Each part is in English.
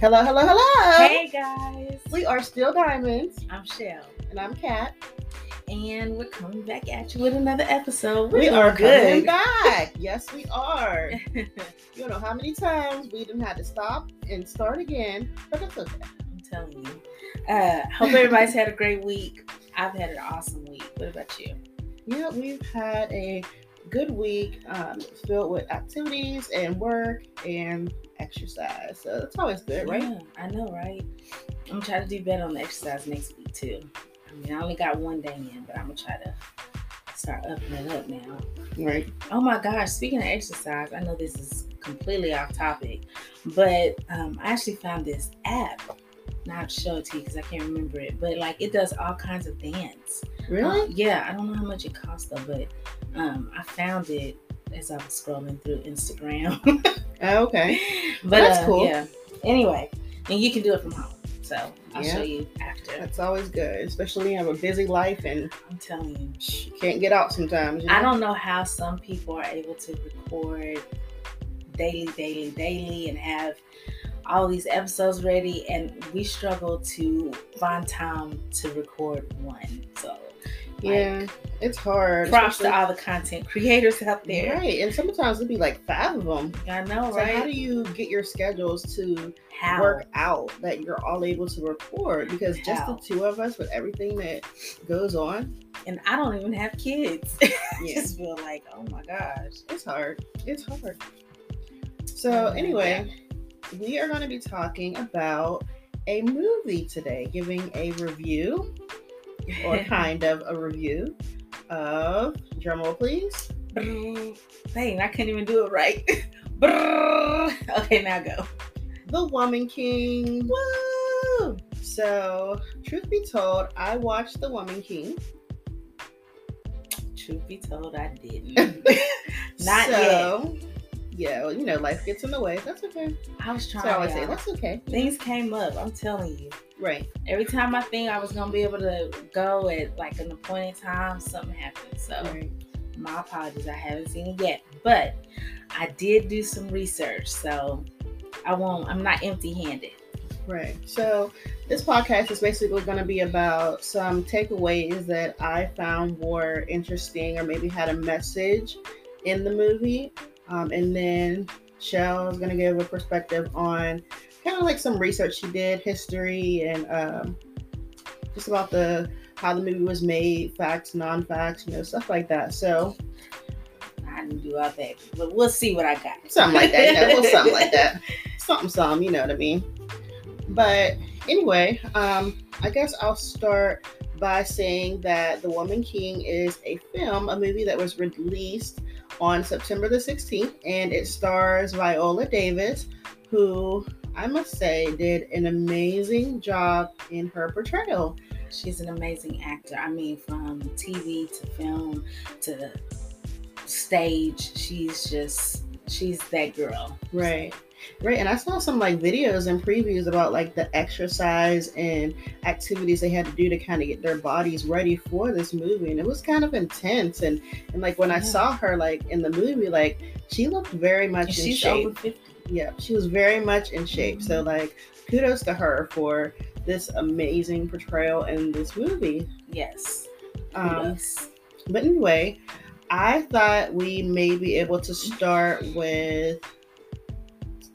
Hello, hello, hello. Hey guys, We are still diamonds, I'm Shell, and I'm Cat. and we're coming back at you with another episode. We We're are doing coming back. Yes, we are. You don't know how many times we didn't had to stop and start again, but it's okay. I'm telling you. Uh, hope everybody's had a great week. I've had an awesome week. What about you? Yeah, we've had a good week um, filled with activities and work and exercise. So that's always good, right? Yeah, I know, right? I'm gonna try to do better on the exercise next week too. I mean, I only got one day in, but I'm gonna try to start upping it up now. Right. Oh my gosh, speaking of exercise, I know this is completely off topic, but um, I actually found this app. Not to show it to you because I can't remember it, but like it does all kinds of dance. Really? Uh, yeah, I don't know how much it costs though, but um, I found it as I was scrolling through Instagram. Oh, okay. but That's uh, cool. Yeah. Anyway, and you can do it from home. So I'll Yeah. show you after. That's always good, especially when you have a busy life and I'm telling you. you can't get out sometimes. You know? I don't know how some people are able to record daily, daily, daily and have all these episodes ready, and we struggle to find time to record one. So, Yeah, it's hard. props to all the content creators out there. Right, and sometimes it'd be like five of them. I know, So right? how do you get your schedules to How? work out that you're all able to record? Because just the two of us with everything that goes on, And I don't even have kids. I just feel like, oh my gosh. it's hard. It's hard. So anyway, we are going to be talking about a movie today, giving a review or kind of a review of drumroll please. Dang, I can't even do it right. Okay, now go. The Woman King. Woo! So, truth be told, I watched The Woman King. Truth be told, I didn't. Not so, Yeah, well, you know, life gets in the way. That's okay. I was So trying. I always say that's okay. Things came up. I'm telling you. Right. Every time I think I was gonna be able to go at like an appointed time, something happened. So Right. my apologies. I haven't seen it yet, but I did do some research, so I won't. I'm not empty-handed. Right. So this podcast is basically going to be about some takeaways that I found were interesting or maybe had a message in the movie. Um, and then Shell is going to give a perspective on kind of like some research she did, history, and um, just about the how the movie was made, facts, non-facts, you know, stuff like that. So I didn't do all that, but we'll see what I got. something like that, you know, something like that. Something, some, you know what I mean. But anyway, um, I guess I'll start by saying that The Woman King is a film, a movie that was released on September the 16th, and it stars Viola Davis, who I must say did an amazing job in her portrayal. She's an amazing actor. I mean, from TV to film to stage, she's just she's that girl. Right. Right. And I saw some like videos and previews about like the exercise and activities they had to do to kind of get their bodies ready for this movie. And it was kind of intense. And and like when I saw her like in the movie, like she looked very much in She's shape. Yeah, she was very much in shape. So like kudos to her for this amazing portrayal in this movie. Yes. Um, Kudos. but anyway, I thought we may be able to start with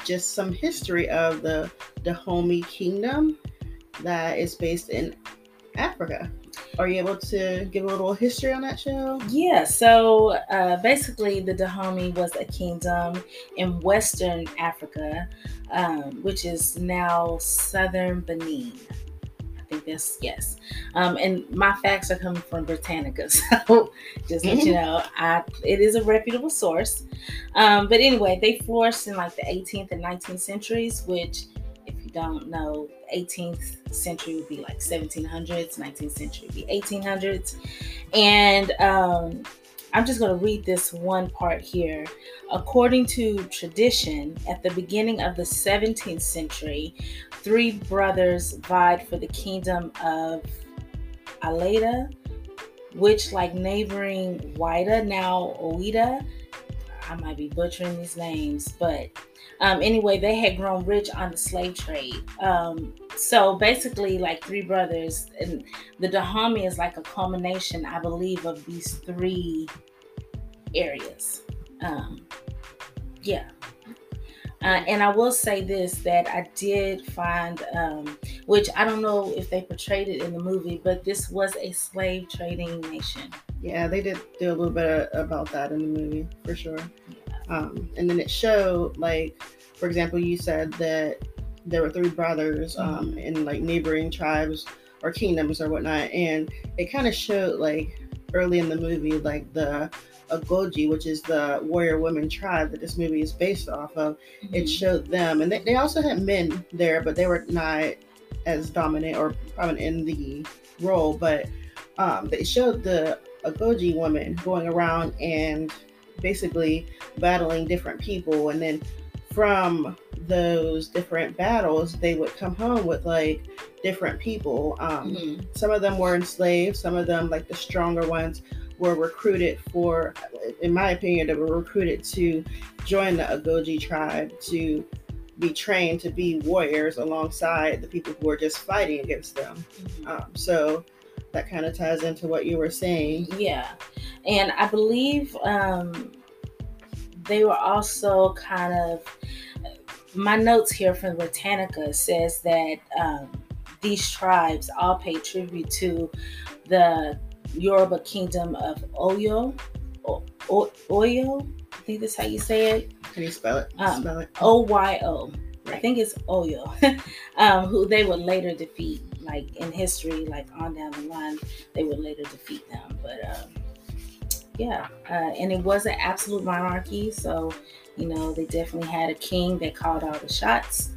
just some history of the Dahomey Kingdom that is based in Africa. Are you able to give a little history on that show? Yeah, so uh, basically, the Dahomey was a kingdom in Western Africa, um, which is now southern Benin. I think that's yes. Um, and my facts are coming from Britannica, so just let you know, I, it is a reputable source. Um, but anyway, they flourished in like the 18th and 19th centuries, which, if you don't know, 18th century would be like 1700s, 19th century would be 1800s. And um, I'm just going to read this one part here. According to tradition, at the beginning of the 17th century, three brothers vied for the kingdom of Allada, which, like neighboring Whydah, now Ouidah, I might be butchering these names, but um, anyway, they had grown rich on the slave trade. Um, so basically, like three brothers, and the Dahomey is like a culmination, I believe, of these three areas. Um, yeah. Uh, and I will say this that I did find, um, which I don't know if they portrayed it in the movie, but this was a slave trading nation. Yeah, they did do a little bit about that in the movie for sure. Um, and then it showed, like, for example, you said that there were three brothers um, mm-hmm. in like neighboring tribes or kingdoms or whatnot, and it kind of showed like early in the movie, like the Agojie, which is the warrior women tribe that this movie is based off of. Mm-hmm. It showed them, and they, they also had men there, but they were not as dominant or prominent in the role. But um, they showed the Agojie woman going around and basically battling different people, and then from those different battles, they would come home with like different people. Um, mm-hmm. Some of them were enslaved, some of them, like the stronger ones, were recruited for, in my opinion, they were recruited to join the Agojie tribe to be trained to be warriors alongside the people who were just fighting against them. Mm-hmm. Um, so that kind of ties into what you were saying. Yeah. And I believe um, they were also kind of, my notes here from Britannica says that um, these tribes all pay tribute to the Yoruba kingdom of Oyo. O- o- Oyo? I think that's how you say it. Can you spell it? Um, spell it. O Y O. I think it's Oyo, um, who they would later defeat, like in history, like on down the line, they would later defeat them. But um, yeah, uh, and it was an absolute monarchy, so you know they definitely had a king that called all the shots.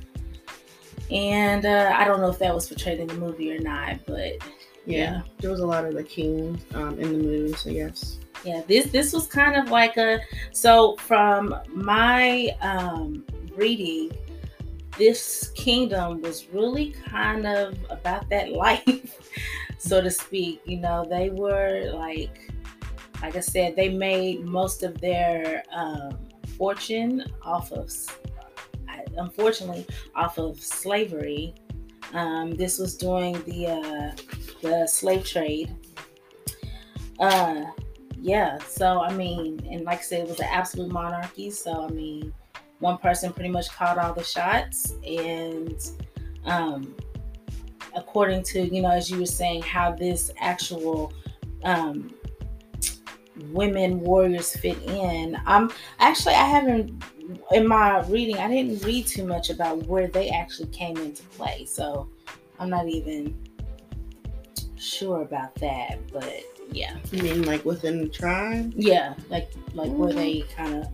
And uh, I don't know if that was portrayed in the movie or not, but yeah, yeah. there was a lot of the king um, in the movie, so yes. Yeah, this this was kind of like a so from my um, reading, this kingdom was really kind of about that life, so to speak. You know, they were like, like I said, they made most of their um, fortune off of, unfortunately, off of slavery. Um, this was during the uh, the slave trade. Uh, yeah. So I mean, and like I said, it was an absolute monarchy. So I mean, one person pretty much called all the shots, and um, according to you know, as you were saying, how this actual um, women warriors fit in. Um, actually, I haven't in my reading. I didn't read too much about where they actually came into play, so I'm not even sure about that, but yeah. You mean like within the tribe? Yeah, like like mm-hmm. where they kind of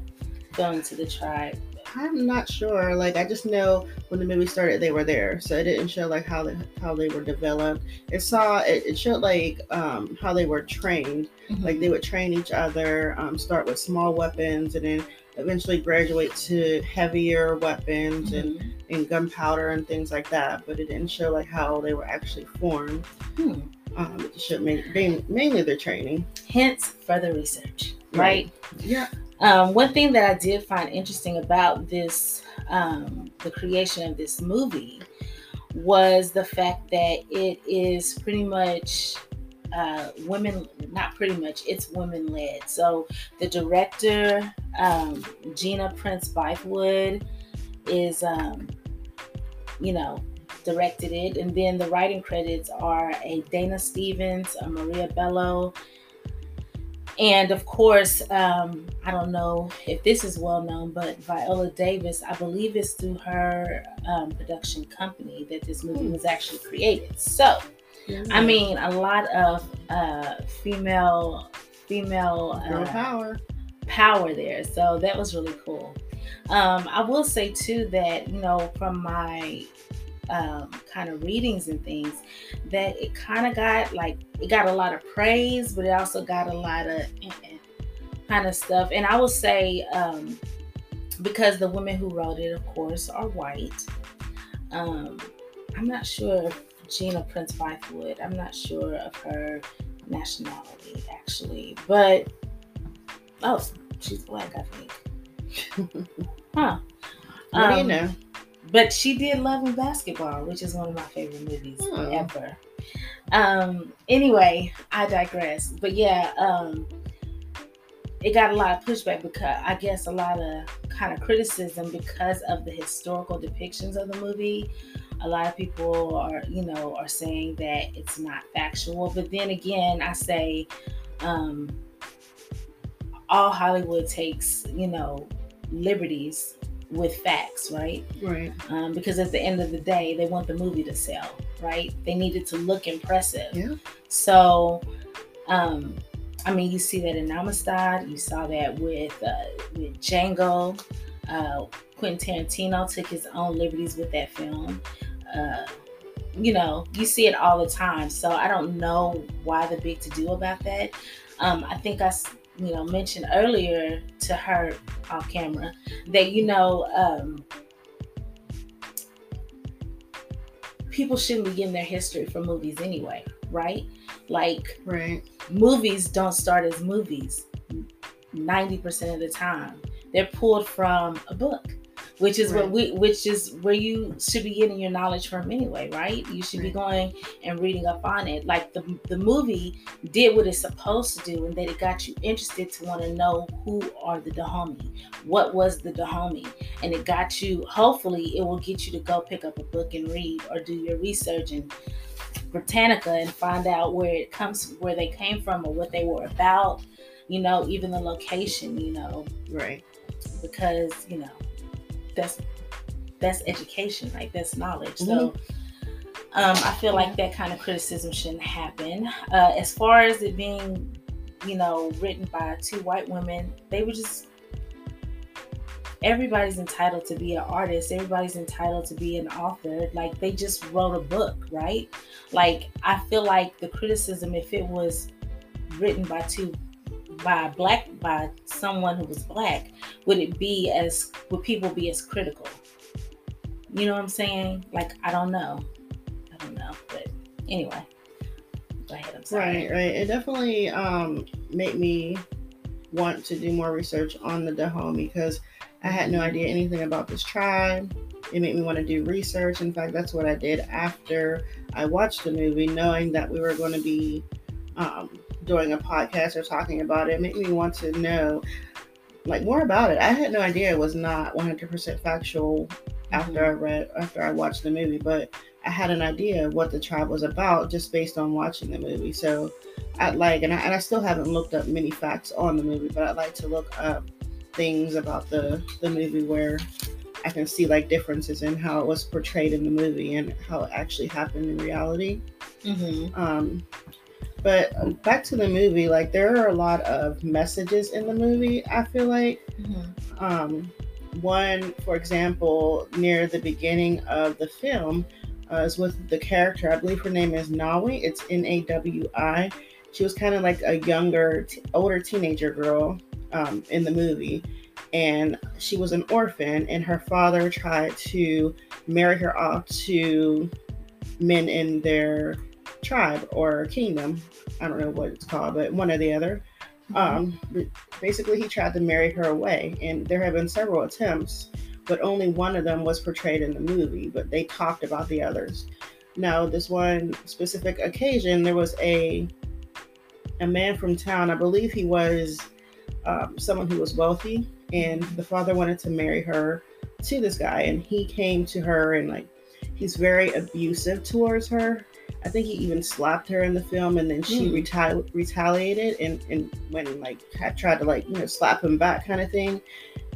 fell into the tribe. I'm not sure. Like I just know when the movie started, they were there, so it didn't show like how they how they were developed. It saw it, it showed like um, how they were trained. Mm-hmm. Like they would train each other, um, start with small weapons, and then eventually graduate to heavier weapons mm-hmm. and, and gunpowder and things like that. But it didn't show like how they were actually formed. Hmm. Um, it should mainly, mainly their training. Hence, further research, right? right? Yeah. Um, one thing that I did find interesting about this, um, the creation of this movie, was the fact that it is pretty much uh, women, not pretty much, it's women led. So the director, um, Gina Prince Bythewood, is, um, you know, directed it. And then the writing credits are a Dana Stevens, a Maria Bello, and of course, um, I don't know if this is well known, but Viola Davis, I believe it's through her um, production company that this movie was actually created. So, mm-hmm. I mean, a lot of uh, female female uh, power power there. So that was really cool. Um, I will say too that you know from my um, kind of readings and things that it kind of got like it got a lot of praise, but it also got a lot of kind of stuff. And I will say um, because the women who wrote it, of course, are white. Um, I'm not sure if Gina Prince Bythewood. I'm not sure of her nationality actually, but oh, she's black, I think. huh. What do you Um, know? But she did Love and Basketball, which is one of my favorite movies Hmm. ever. Um, anyway, I digress. But yeah, um, it got a lot of pushback because I guess a lot of kind of criticism because of the historical depictions of the movie. A lot of people are, you know, are saying that it's not factual. But then again, I say, um, all Hollywood takes, you know, liberties with facts, right? Right. um, because at the end of the day, they want the movie to sell, right? They need it to look impressive. Yeah. So, um, I mean, you see that in Amistad. You saw that with uh, with Django. Uh, Quentin Tarantino took his own liberties with that film. Uh, you know, you see it all the time. So I don't know why the big to do about that. Um, I think I, you know, mentioned earlier to her off camera that you know um, people shouldn't be getting their history from movies anyway, right? Like Right. movies don't start as movies 90% of the time. They're pulled from a book, which is what we which is where you should be getting your knowledge from anyway, right? You should be going and reading up on it. Like the the movie did what it's supposed to do and that it got you interested to want to know who are the Dahomey. What was the Dahomey? And it got you hopefully it will get you to go pick up a book and read or do your research and Britannica and find out where it comes, where they came from, or what they were about. You know, even the location. You know, Right. because you know that's that's education, like That's knowledge. So. Um, I feel like that kind of criticism shouldn't happen. Uh, as far as it being, you know, written by two white women, they were just. Everybody's entitled to be an artist. Everybody's entitled to be an author. Like they just wrote a book, right? Like I feel like the criticism, if it was written by two, by black, by someone who was black, would it be as would people be as critical? You know what I'm saying? Like I don't know. I don't know, but anyway, go ahead. I'm sorry. Right, right. It definitely um made me want to do more research on the Dahomey because I had no idea anything about this tribe. It made me want to do research. In fact, that's what I did after I watched the movie, knowing that we were going to be um, doing a podcast or talking about it. Made me want to know like more about it. I had no idea it was not 100% factual after I read after I watched the movie, but I had an idea of what the tribe was about just based on watching the movie. So I'd like, and I, and I still haven't looked up many facts on the movie, but I'd like to look up things about the the movie where I can see like differences in how it was portrayed in the movie and how it actually happened in reality. Mm-hmm. Um, but back to the movie, like there are a lot of messages in the movie. I feel like Mm-hmm. um, one, for example, near the beginning of the film, uh, is with the character. I believe her name is Nawi. It's N A W I. She was kind of like a younger, t- older teenager girl um, in the movie, and she was an orphan. And her father tried to marry her off to men in their tribe or kingdom. I don't know what it's called, but one or the other um basically he tried to marry her away and there have been several attempts but only one of them was portrayed in the movie but they talked about the others now this one specific occasion there was a a man from town i believe he was um, someone who was wealthy and the father wanted to marry her to this guy and he came to her and like he's very abusive towards her I think he even slapped her in the film, and then she retali- retaliated and and when like had tried to like you know slap him back kind of thing.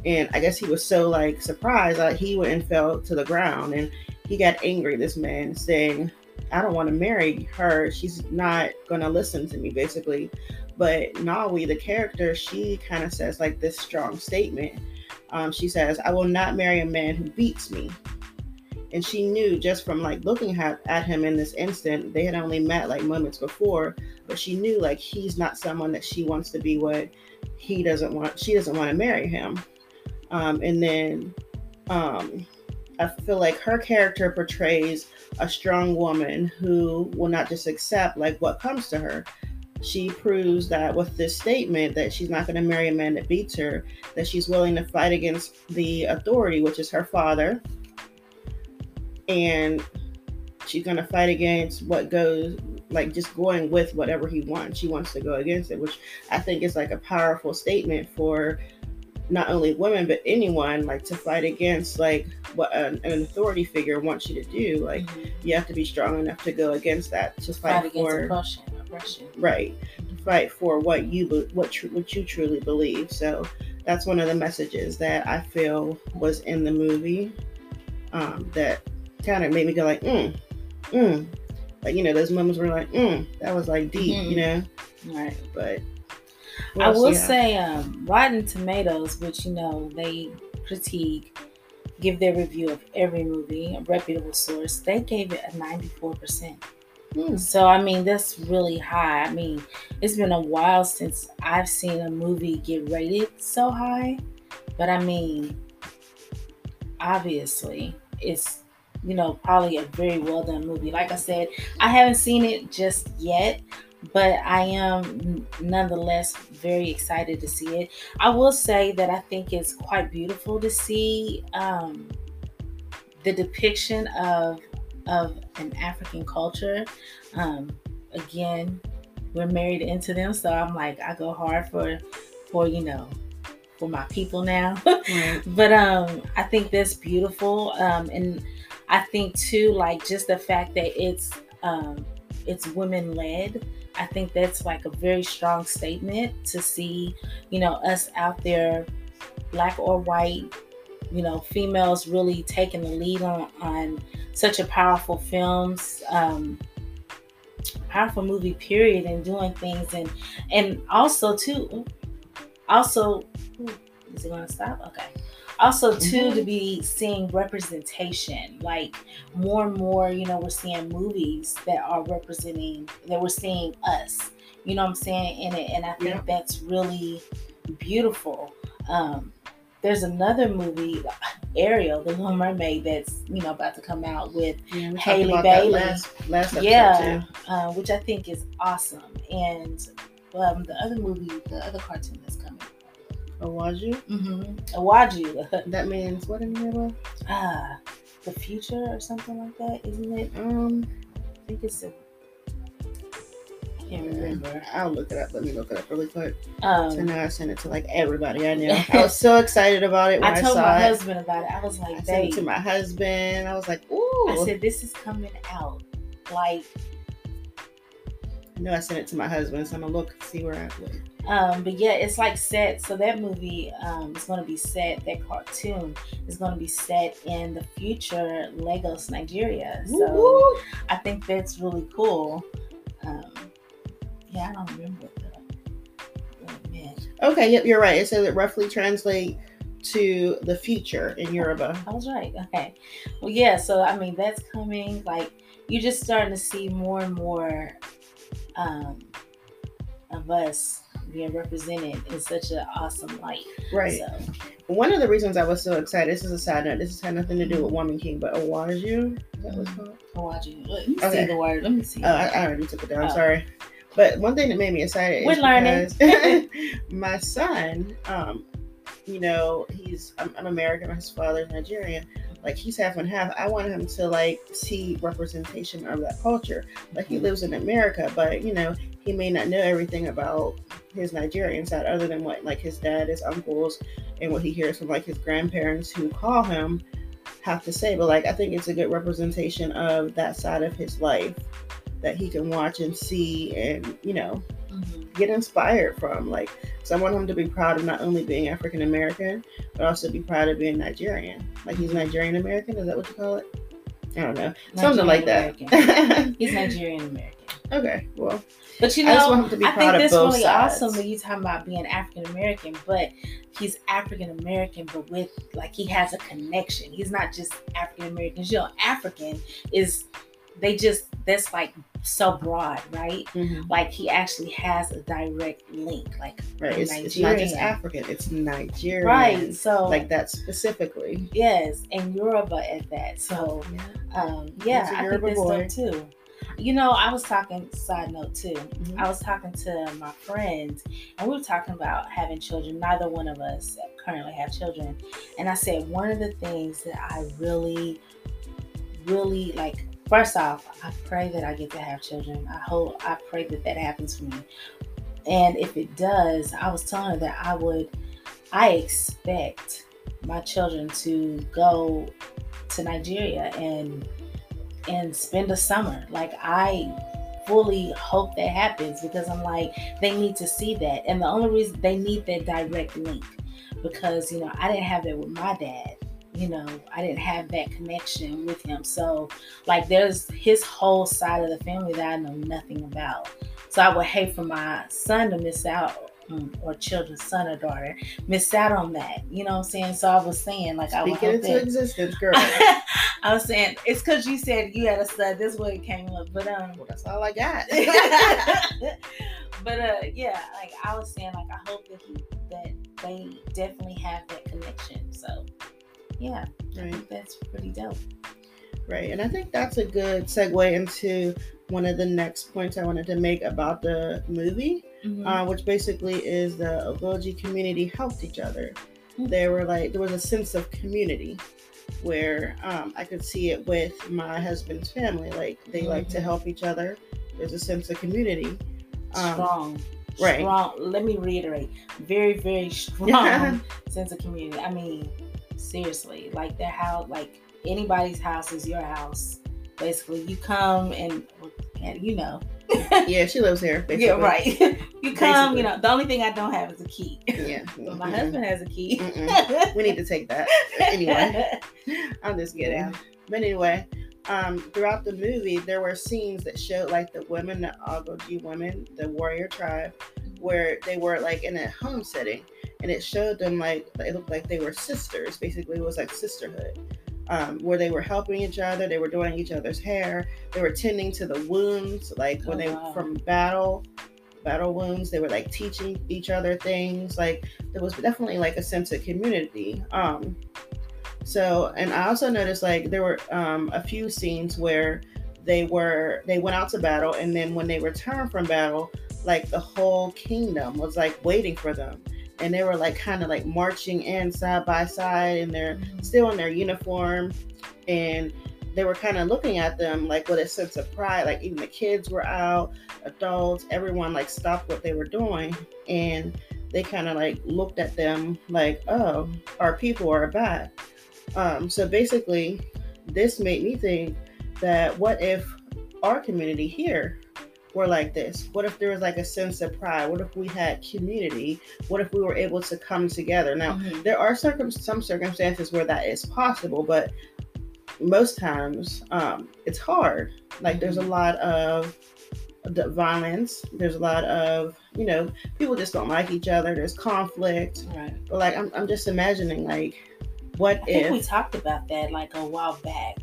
And I guess he was so like surprised that he went and fell to the ground, and he got angry. This man saying, "I don't want to marry her. She's not gonna listen to me." Basically, but Nawi, the character, she kind of says like this strong statement. Um, she says, "I will not marry a man who beats me." And she knew just from like looking at, at him in this instant they had only met like moments before but she knew like he's not someone that she wants to be with. He doesn't want she doesn't want to marry him. Um, and then um, i feel like her character portrays a strong woman who will not just accept like what comes to her. She proves that with this statement that she's not going to marry a man that beats her, that she's willing to fight against the authority, which is her father, and she's going to fight against what goes like just going with whatever he wants. She wants to go against it, which I think is like a powerful statement for not only women but anyone like to fight against like what an, an authority figure wants you to do. Like mm-hmm. you have to be strong enough to go against that to fight, fight for oppression, oppression. right to fight for what you what tr- what you truly believe. So that's one of the messages that I feel was in the movie um, that kind of made me go like, mm, mm. Like, you know, those moments were like, mm, that was like deep, mm-hmm. you know? Right. But I will say, um, Rotten Tomatoes, which, you know, they critique, give their review of every movie, a reputable source, they gave it a 94%. Mm. So, I mean, that's really high. I mean, it's been a while since I've seen a movie get rated so high. But I mean, obviously, it's you know, probably a very well done movie. Like I said, I haven't seen it just yet, but I am nonetheless very excited to see it. I will say that I think it's quite beautiful to see um, the depiction of of an African culture. Um, again, we're married into them, so I'm like I go hard for for you know for my people now. Right. but um, I think that's beautiful, um, and I think too, like just the fact that it's um, it's women led. I think that's like a very strong statement to see, you know, us out there, black or white, you know, females really taking the lead on on such a powerful films, um, powerful movie period, and doing things, and and also too, also, is it gonna stop? Okay also too mm-hmm. to be seeing representation like more and more you know we're seeing movies that are representing that we're seeing us you know what i'm saying in it and i think yeah. that's really beautiful um there's another movie, Ariel, the Little Mermaid, that's you know about to come out with yeah, Halle Bailey. Last, last yeah, uh, which I think is awesome. And um, the other movie, the other cartoon that's coming Awaju? Mm-hmm. Awaju. that means what in Yoruba? Ah, the future or something like that, isn't it? Um, I think it's a. I can't remember. I'll look it up. Let me look it up really quick. Um, so now I sent it to like everybody I know. I was so excited about it. When I told I my it. husband about it. I was like, I sent it to my husband. I was like, ooh. I said, this is coming out. Like, I know I sent it to my husband, so I'm gonna look see where I went. Um, but yeah, it's like set. So that movie um, is to be set. That cartoon is to be set in the future Lagos, Nigeria. So Woo-hoo! I think that's really cool. Um, yeah, I don't remember what the, Okay, yep, you're right. It says it roughly translate to the future in Yoruba. I was right. Okay. Well, yeah. So I mean, that's coming. Like you're just starting to see more and more um, of us being represented in such an awesome light. Right. So. One of the reasons I was so excited, this is a side note, this has had nothing to do with Woman King, but Awaju, is that what's called? Awaju. Let me okay. see the word. Let me see. Oh, I, I, already took it down. Oh. Sorry. But one thing that made me excited We're is learning. my son, um, you know, he's I'm, I'm American, his father's Nigerian, like he's half and half. I want him to like see representation of that culture. Like he lives in America, but you know, he may not know everything about his Nigerian side other than what like his dad, his uncles, and what he hears from like his grandparents who call him have to say. But like I think it's a good representation of that side of his life that he can watch and see and, you know, mm-hmm. Get inspired from. Like so I want him to be proud of not only being African American, but also be proud of being Nigerian. Like he's Nigerian American, is that what you call it? I don't know. Nigerian Something like that. he's Nigerian American. Okay, well, but you know, I, I think that's really sides. awesome that you talking about being African American, but he's African American, but with like he has a connection. He's not just African American. You know, African is they just that's like so broad, right? Mm-hmm. Like he actually has a direct link, like right. It's, it's, not just African; it's Nigerian, right? So like that specifically, yes, and Yoruba at that. So, yeah, um, yeah I think that's dope too. You know, I was talking, side note too, Mhm. I was talking to my friends and we were talking about having children. Neither one of us currently have children. And I said, one of the things that I really, really like, first off, I pray that I get to have children. I hope, I pray that that happens for me. And if it does, I was telling her that I would, I expect my children to go to Nigeria and and spend a summer. Like I fully hope that happens because I'm like they need to see that. And the only reason they need that direct link because you know I didn't have that with my dad. You know, I didn't have that connection with him. So like there's his whole side of the family that I know nothing about. So I would hate for my son to miss out or children's son or daughter miss out on that. You know what I'm saying? So I was saying like I would Speak it hope into that existence, girl. I was saying it's because you said you had a son. This way it came up, but um, well, that's all I got. but uh, yeah, like I was saying, like I hope that he that they definitely have that connection. So yeah, right. that's pretty dope. Right. And I think that's a good segue into one of the next points I wanted to make about the movie, Mhm. uh, which basically is the Ogoji community helped each other. Mhm. There were like, there was a sense of community where um, I could see it with my husband's family. Like, they like to Mhm. help each other. There's a sense of community. Um, strong, right. strong. Let me reiterate, very, very strong sense of community. I mean, seriously, like their house, like anybody's house is your house. Basically, you come and, and you know, yeah, she lives here. Basically. yeah, right. you come, Basically. you know, the only thing I don't have is a key. Yeah. But my Mm-mm. husband has a key. We need to take that. Anyway. I'm just kidding. Yeah. But anyway, um, throughout the movie, there were scenes that showed like the women, the Agojie women, the warrior tribe, where they were like in a home setting, and it showed them like it looked like they were sisters. Basically, it was like sisterhood. Um, where they were helping each other, they were doing each other's hair, they were tending to the wounds, like when Oh, they wow. from battle, battle wounds. They were like teaching each other things. Like there was definitely like a sense of community. Um, so, and I also noticed like there were um, a few scenes where they were they went out to battle, and then when they returned from battle, like the whole kingdom was like waiting for them, and they were like kind of like marching in side by side, and they're still in their uniform, and they were kind of looking at them like with a sense of pride. Like even the kids were out, adults, everyone like stopped what they were doing, and they kind of like looked at them like, oh, our people are back. Um, so basically, this made me think that what if our community here were like this? What if there was like a sense of pride? What if we had community? What if we were able to come together? Now, Mhm. there are circum- some circumstances where that is possible, but most times um, it's hard. Like there's a lot of the violence. There's a lot of you know people just don't like each other. There's conflict. Right. But like I'm, I'm just imagining like what I think if we talked about that like a while back.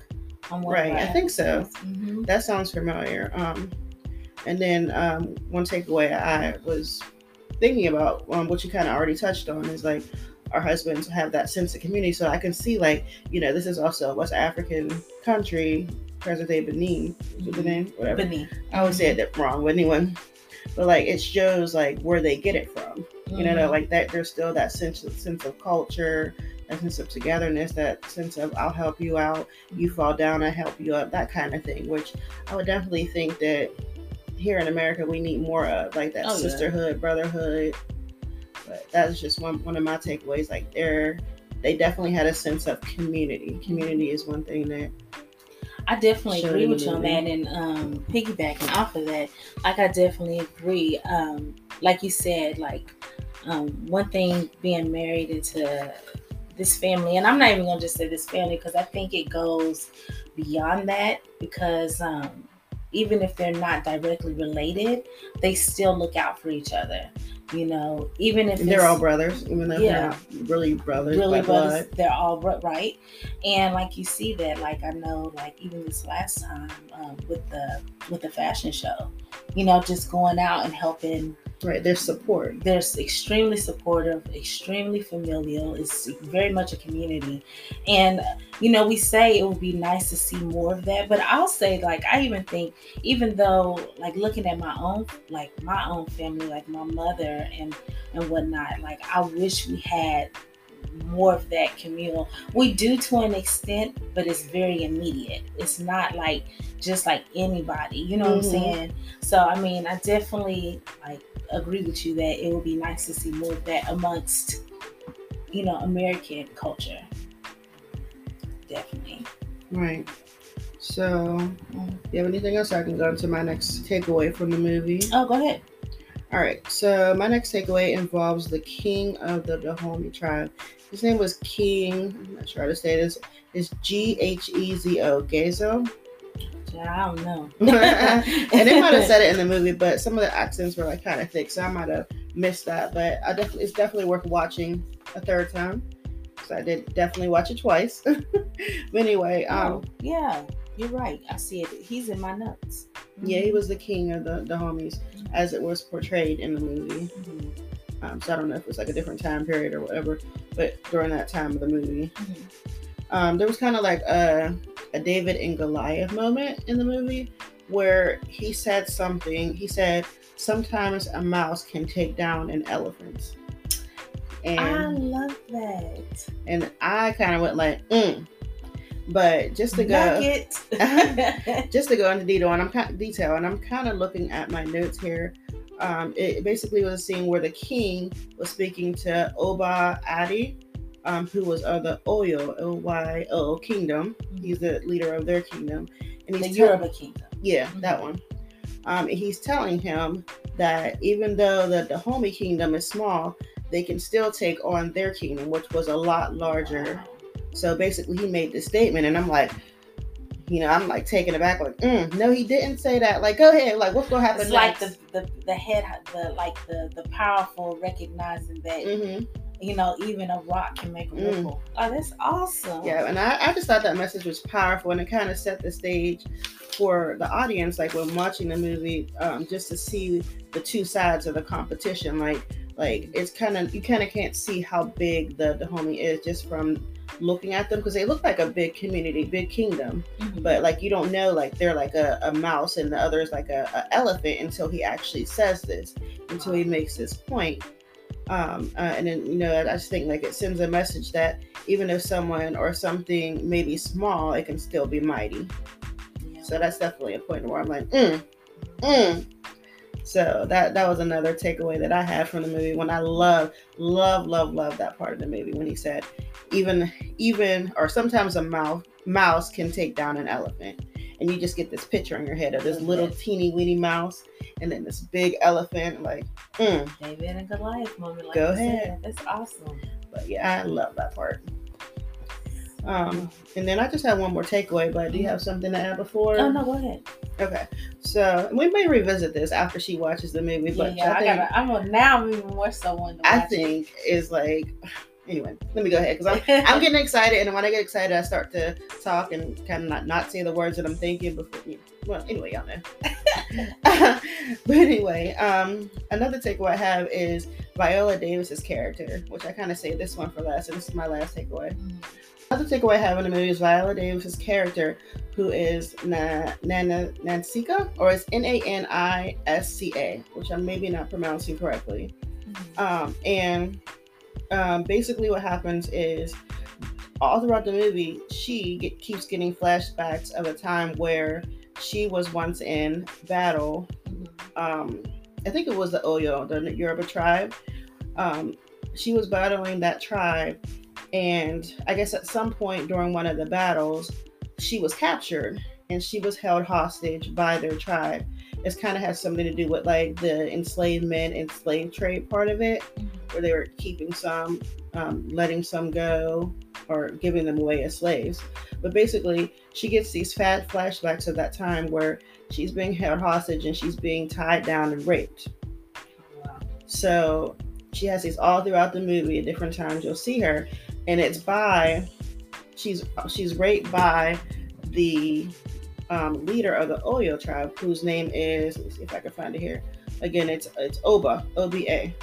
On one of right? I think so. Mhm. That sounds familiar. Um, and then um, one takeaway I was thinking about, um, what you kind of already touched on, is like our husbands have that sense of community. So I can see, like, you know, this is also a West African country, present day Benin, is it Benin, whatever. Beneath. I always say it wrong, but anyway. But like, it shows like where they get it from. You know, Mhm. like that. There's still that sense of sense of culture, that sense of togetherness, that sense of I'll help you out, you fall down, I help you up, that kind of thing. Which I would definitely think that here in America we need more of, like that Oh, yeah. sisterhood, brotherhood. But that's just one one of my takeaways. Like they're they definitely had a sense of community. Community is one thing that I definitely agree with you on that, and um, piggybacking off of that, like I definitely agree. Um, like you said, like um, one thing being married into this family, and I'm not even gonna just say this family because I think it goes beyond that. Because um, even if they're not directly related, they still look out for each other. You know, even if they're all brothers, even though Yeah. they're not really brothers really brothers blood. they're all right. and like you see that like i know like even this last time um, with the with the fashion show you know, just going out and helping Right, there's support. There's extremely supportive, extremely familial. It's very much a community. And, you know, we say it would be nice to see more of that. But I'll say, like, I even think, even though, like, looking at my own, like, my own family, like my mother and, and whatnot, like, I wish we had more of that communal. We do to an extent, but it's very immediate. It's not like just like anybody, you know mm-hmm. what I'm mm-hmm. saying? So I mean, I definitely like agree with you that it would be nice to see more of that amongst you know American culture. Definitely. Right. So, do you have anything else? I can go into my next takeaway from the movie. Oh, go ahead. All right. So, my next takeaway involves the king of the Dahomey tribe. His name was King. I'm not sure how to say this. It's G H E Z O. Gezo. I don't know. and they might have said it in the movie, but some of the accents were like kind of thick, so I might have missed that. But I definitely, it's definitely worth watching a third time. So I did definitely watch it twice. but anyway, um, oh, yeah, you're right. I see it. He's in my notes. Mm-hmm. Yeah, he was the king of the Dahomeys, mm-hmm. as it was portrayed in the movie. Mm-hmm. Um, so I don't know if it was like a different time period or whatever, but during that time of the movie, mm-hmm. Um, there was kind of like a, a David and Goliath moment in the movie where he said something. He said, "Sometimes a mouse can take down an elephant." And I love that. And I kind of went like, mm. But just to go, just to go into detail, and I'm kind of detail, and I'm kind of looking at my notes here um, it basically was a scene where the king was speaking to Oba Ade, um, who was of the Oyo O Y O kingdom. Mm-hmm. He's the leader of their kingdom, and he's the Yoruba kingdom. Yeah, mm-hmm. that one. Um, he's telling him that even though the Dahomey kingdom is small, they can still take on their kingdom, which was a lot larger. So basically, he made this statement, and I'm like, you know, I'm like taken aback, like, mm, no, he didn't say that. Like, go ahead, like, what's gonna happen? It's next? like the, the the head, the like the the powerful recognizing that. Mm-hmm. You know, even a rock can make a mm. ripple. Oh, that's awesome. Yeah, and I, I just thought that message was powerful, and it kind of set the stage for the audience, like when watching the movie, um, just to see the two sides of the competition. Like, like it's kind of you kind of can't see how big the Dahomey is just from looking at them because they look like a big community, big kingdom. Mm-hmm. But like you don't know, like they're like a, a mouse and the other is like a, a, elephant until he actually says this, until he makes this point. Um, uh, and then you know, I just think like it sends a message that even if someone or something may be small, it can still be mighty. So that's definitely a point where I'm like, mm, mm. So that that was another takeaway that I had from the movie when I love, love, love, love that part of the movie when he said, even even or sometimes a mouse mouse can take down an elephant. And you just get this picture in your head of this little teeny weeny mouse and then this big elephant, like mm. David and Goliath moment. Like Go ahead. Said. That's awesome. But yeah, I love that part. Um, and then I just have one more takeaway, but do you have something to add before? Oh no, go ahead. Okay, so we may revisit this after she watches the movie, but yeah, I, think, gotta, I'm a, now I'm even more so one. I think it. is like anyway. Let me go ahead because I'm I'm getting excited, and when I get excited, I start to talk and kind of not not say the words that I'm thinking before. You well, anyway, y'all know. but anyway, um, another takeaway I have is Viola Davis's character, which I kind of say this one for last, and this is my last takeaway. Mm-hmm. Another takeaway I have in the movie is Viola Davis's character, who is Na- Nana Nanisca, or is N A N I S C A, which I'm maybe not pronouncing correctly. Mm-hmm. Um, and um, basically, what happens is all throughout the movie, she get, keeps getting flashbacks of a time where she was once in battle. Um, I think it was the Oyo, the Yoruba tribe. Um, she was battling that tribe and I guess at some point during one of the battles, she was captured and she was held hostage by their tribe. It's kind of has something to do with like the enslavement and slave trade part of it, mm-hmm. Where they were keeping some, um, letting some go, or giving them away as slaves. But basically, she gets these fat flashbacks of that time where she's being held hostage and she's being tied down and raped. So she has these all throughout the movie at different times. You'll see her, and it's by she's she's raped by the um, leader of the Oyo tribe, whose name is, let me see if I can find it here. Again, it's it's Oba, O B A.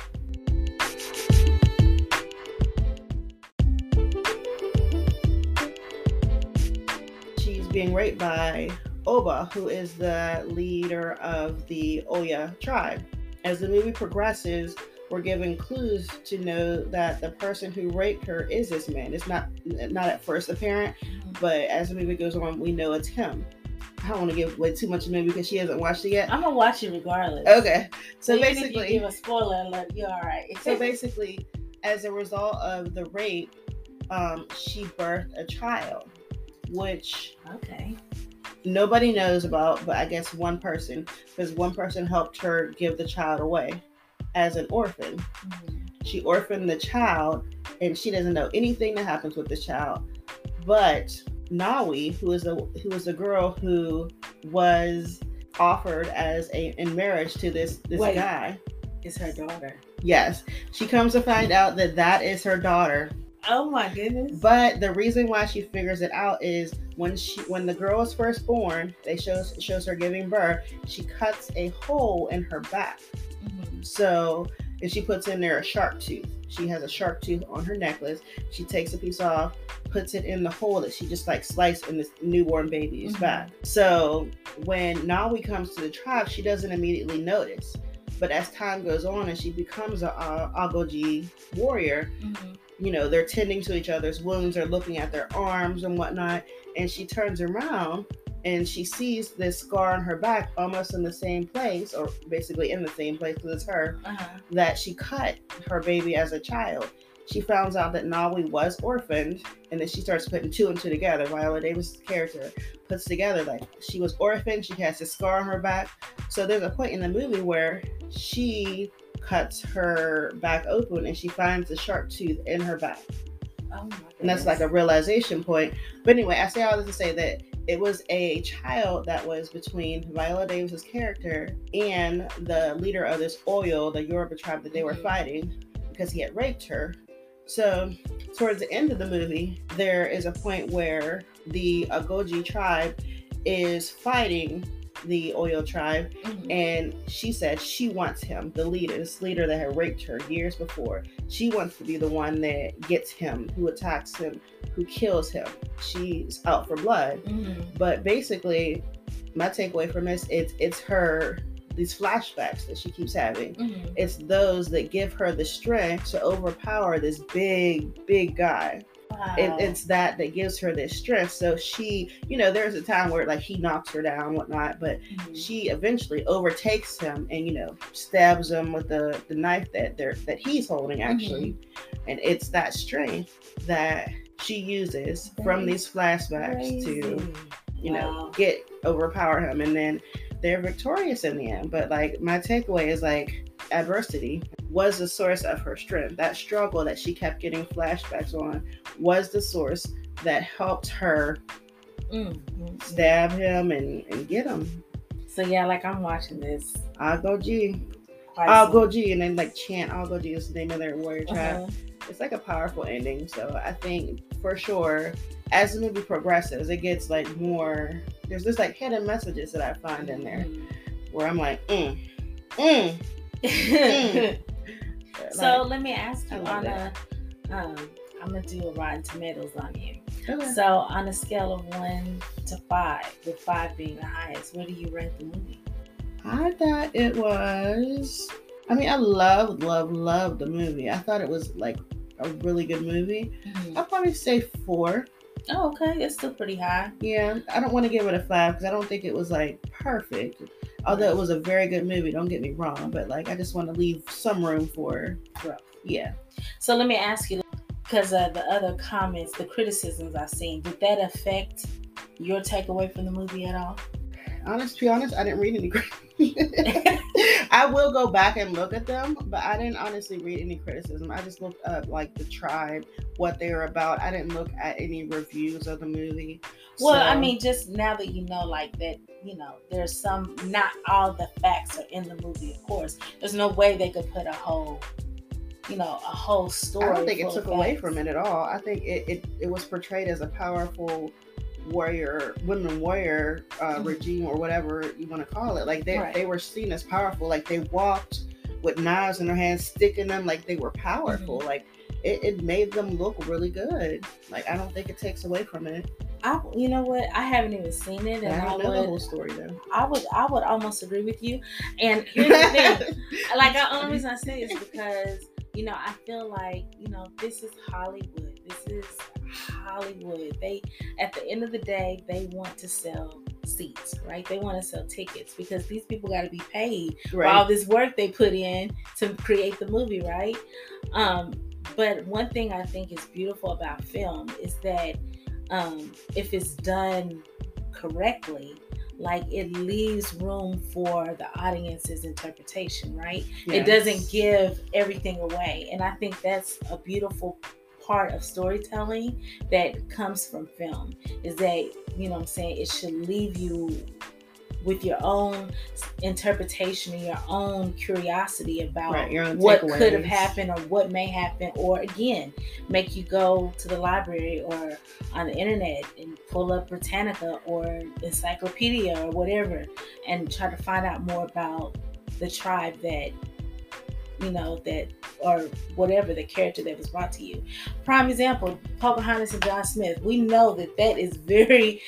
being raped by Oba, who is the leader of the Oya tribe. As the movie progresses, we're given clues to know that the person who raped her is this man. It's not not at first apparent, but as the movie goes on, we know it's him. I don't want to give away too much of the movie because she hasn't watched it yet. I'm gonna watch it regardless. Okay, so, So even if basically, you give a spoiler alert, you're all right. so basically, as a result of the rape, um, she birthed a child, which okay. nobody knows about, but I guess one person, because one person helped her give the child away as an orphan. Mhm. She orphaned the child, and she doesn't know anything that happens with the child. But Nawi, who is the who is the girl who was offered as a in marriage to this this Wait. guy. is her daughter. Yes, she comes to find out that that is her daughter. Oh my goodness. But the reason why she figures it out is when she when the girl is first born, they shows shows her giving birth. She cuts a hole in her back. Mhm. So and she puts in there a shark tooth. She has a shark tooth on her necklace. She takes a piece off, puts it in the hole that she just like sliced in this newborn baby's Mhm. back. So when Nawi comes to the tribe, she doesn't immediately notice. But as time goes on and she becomes a, a Agojie warrior, Mhm. You know, they're tending to each other's wounds, they're looking at their arms and whatnot. And she turns around and she sees this scar on her back almost in the same place, or basically in the same place because it's her, Uh-huh. that she cut her baby as a child. She finds out that Nawi was orphaned, and then she starts putting two and two together. Viola Davis' character puts together like she was orphaned, she has this scar on her back. So there's a point in the movie where she cuts her back open and she finds the shark tooth in her back. Oh And that's like a realization point. But anyway, I say all this to say that it was a child that was between Viola Davis's character and the leader of this Oyo, the Yoruba tribe that they were Mhm. fighting because he had raped her. So towards the end of the movie, there is a point where the Agojie tribe is fighting the Oyo tribe Mhm. and she said she wants him, the leader, this leader that had raped her years before. She wants to be the one that gets him, who attacks him, who kills him. She's out for blood. Mhm. But basically, my takeaway from this it's it's her these flashbacks that she keeps having. Mhm. It's those that give her the strength to overpower this big, big guy Wow. it, it's that that gives her this strength. So she, you know, there's a time where like he knocks her down, and whatnot, but Mhm. she eventually overtakes him and you know stabs him with the the knife that they're that he's holding actually, and it's that strength that she uses from these flashbacks to Crazy. you know get overpower him, and then they're victorious in the end. But like my takeaway is like adversity was the source of her strength. That struggle that she kept getting flashbacks on was the source that helped her Mm, mm, mm. stab him and, and get him. So yeah, like I'm watching this. Agojie. I'll go G and then like chant Agojie is the name of their warrior tribe. Uh-huh. It's like a powerful ending. So I think for sure as the movie progresses, it gets like more there's this like hidden messages that I find in there where I'm like, mm, mm. Mhm. But, so let me ask you on a um I'm gonna do a Rotten Tomatoes on you. okay. So on a scale of one to five, with five being the highest, where do you rank the movie? I thought it was. I mean, I love, love, love the movie. I thought it was like a really good movie. I'll probably say four. Oh, okay, it's still pretty high. Yeah, I don't want to give it a five because I don't think it was like perfect. Although it was a very good movie, don't get me wrong. But like, I just want to leave some room for Growth. Yeah. So let me ask you, because uh, the other comments, the criticisms I've seen, did that affect your takeaway from the movie at all? Honest, to be honest, I didn't read any. I will go back and look at them, but I didn't honestly read any criticism. I just looked up like the tribe, what they were about. I didn't look at any reviews of the movie. Well, I mean, just now that you know, like that, you know, there's some, not all the facts are in the movie, of course. There's no way they could put a whole, you know, a whole story. I don't think it took away from it at all. I think it, it, it was portrayed as a powerful warrior women warrior uh, Mhm. regime or whatever you want to call it like they, Right. they were seen as powerful like they walked with knives in their hands sticking them like they were powerful Mm-hmm. like it, it made them look really good like i don't think it takes away from it I, you know what? I haven't even seen it, and i I know the would, whole story though I would, I would almost agree with you. And here's the thing: like the only reason I say is because you know I feel like you know this is Hollywood. This is Hollywood. They at the end of the day they want to sell seats, right? They want to sell tickets because these people got to be paid for all this work they put in to create the movie, right? Um, but one thing I think is beautiful about film is that um, if it's done correctly, like it leaves room for the audience's interpretation, right? It doesn't give everything away. And I think that's a beautiful part of storytelling that comes from film is that, you know what I'm saying, it should leave you with your own interpretation and your own curiosity about Right, your own what could have happened or what may happen or again make you go to the library or on the internet and pull up britannica or encyclopedia or whatever and try to find out more about the tribe that you know that or whatever the character that was brought to you. Prime example pocahontas and john smith. We know that that is very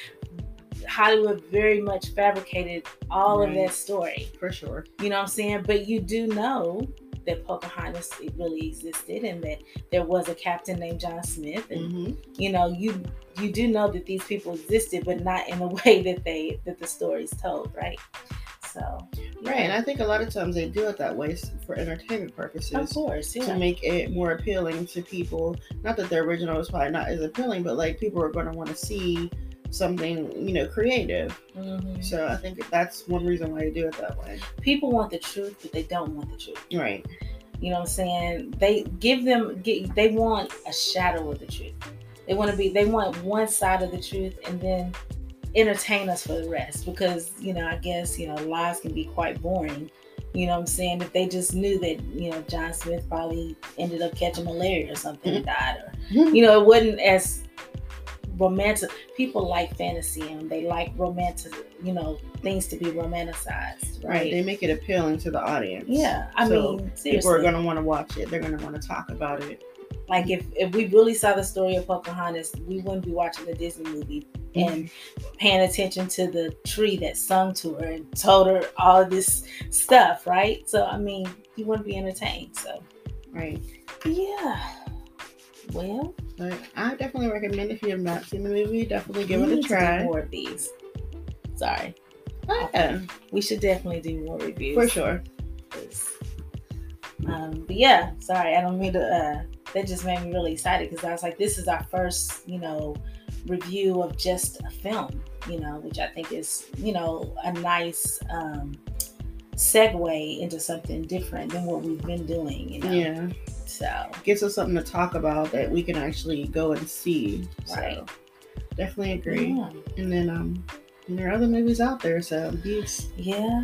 hollywood very much fabricated all of that story. For sure. You know what I'm saying? But you do know that Pocahontas really existed and that there was a captain named John Smith and hmm you know you you do know that these people existed but not in the way that they that the story's told, right? So right and i think a lot of times they do it that way for entertainment purposes of course, to make it more appealing to people. Not that the original is probably not as appealing, but like people are going to want to see something, you know, creative. Mhm. So I think that's one reason why they do it that way. People want the truth, but they don't want the truth. Right. You know what I'm saying? They give them get, they want a shadow of the truth. They want to be they want one side of the truth and then entertain us for the rest because, you know, I guess, you know, lives can be quite boring. You know what I'm saying? If they just knew that, you know, John Smith probably ended up catching malaria or something and died or mm-hmm. you know, it wasn't as romantic. People like fantasy and they like romantic, you know, things to be romanticized, Right. right? They make it appealing to the audience. Yeah, I So, mean, People are going to want to watch it. They're going to want to talk about it. Like if if we really saw the story of Pocahontas, we wouldn't be watching the Disney movie and paying attention to the tree that sung to her and told her all of this stuff, right? So I mean, you wouldn't be entertained. So Right. yeah. Well, I definitely recommend if you have not seen the movie, definitely give it a need to do try. more of these. Sorry, Oh, yeah, we should definitely do more reviews for sure. Um, but yeah, sorry, I don't mean to. Uh, that just made me really excited because I was like, this is our first, you know, review of just a film, you know, which I think is, you know, a nice um, segue into something different than what we've been doing, you know. Yeah. So Gives us something to talk about that we can actually go and see. So, Definitely agree. yeah, And then um and there are other movies out there, so yeah.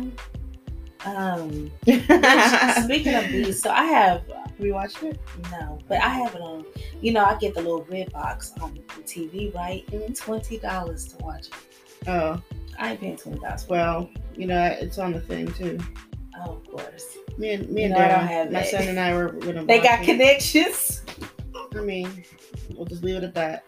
Um, speaking of these, so I have rewatched it? No, but I have it on. You know, I get the little red box on the TV, right? Mhm. Twenty dollars to watch it. Oh, I ain't paying twenty dollars. well, you know, it's on the thing too. Oh, of course. Me and me You and know, I don't have my that. son and I were gonna They got it. connections. I mean, we'll just leave it at that.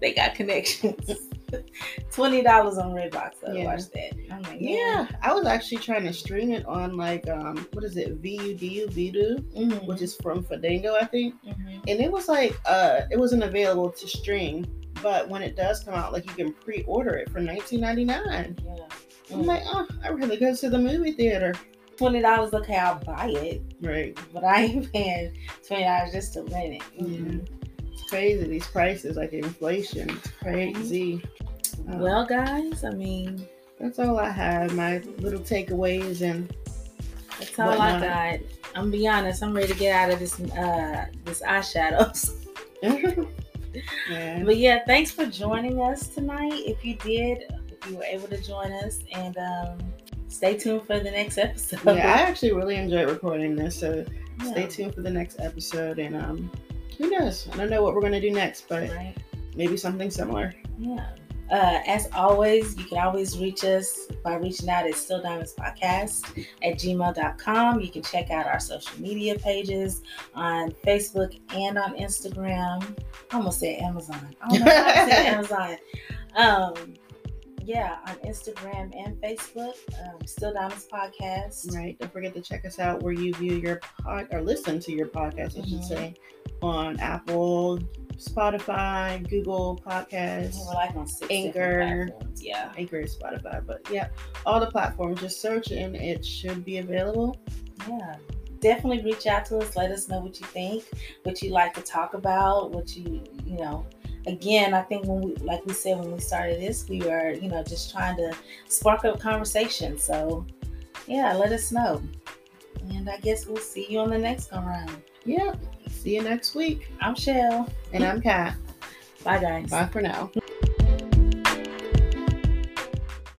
They got connections. Twenty dollars on Redbox to Yeah. watch that. I'm like, Yeah, I was actually trying to stream it on like um what is it, VUDU, Vudu, Mhm, which is from Fandango, I think. mhm. And it was like uh it wasn't available to stream, but when it does come out, like you can pre-order it for nineteen ninety nine. Yeah. I'm like, oh, I really go to the movie theater. Twenty dollars, okay, I'll buy it, Right. but I ain't paying twenty dollars just to rent it. Crazy these prices, like inflation. It's crazy. Uh, Well, guys, I mean, that's all I have. My little takeaways and That's all I got. I'm be honest. I'm ready to get out of this uh this eyeshadows. yeah. But yeah, thanks for joining us tonight. If you did, if you were able to join us, and um, stay tuned for the next episode. yeah, I actually really enjoyed recording this, so Yeah. stay tuned for the next episode. And um, who knows? I don't know what we're gonna do next, but Right. maybe something similar. Yeah. Uh, as always, you can always reach us by reaching out at Still Diamonds Podcast at gmail.com. You can check out our social media pages on Facebook and on Instagram. I almost said Amazon. I don't know I said Amazon. Um, yeah, on Instagram and Facebook, um, Still Diamonds Podcast. Right. Don't forget to check us out where you view your pod or listen to your podcast, I should Mhm. say, on Apple, Spotify, Google Podcasts, We're like on six Anchor. Yeah. Anchor, is Spotify. But yeah, all the platforms. Just search and it should be available. Yeah. Definitely reach out to us. Let us know what you think, what you like to talk about, what you, you know. Again, I think when we, like we said when we started this, we were, you know, just trying to spark up conversation. So, yeah, let us know. And I guess we'll see you on the next go round. Yeah. See you next week. I'm Shell. And I'm Cat. Bye, guys. Bye for now.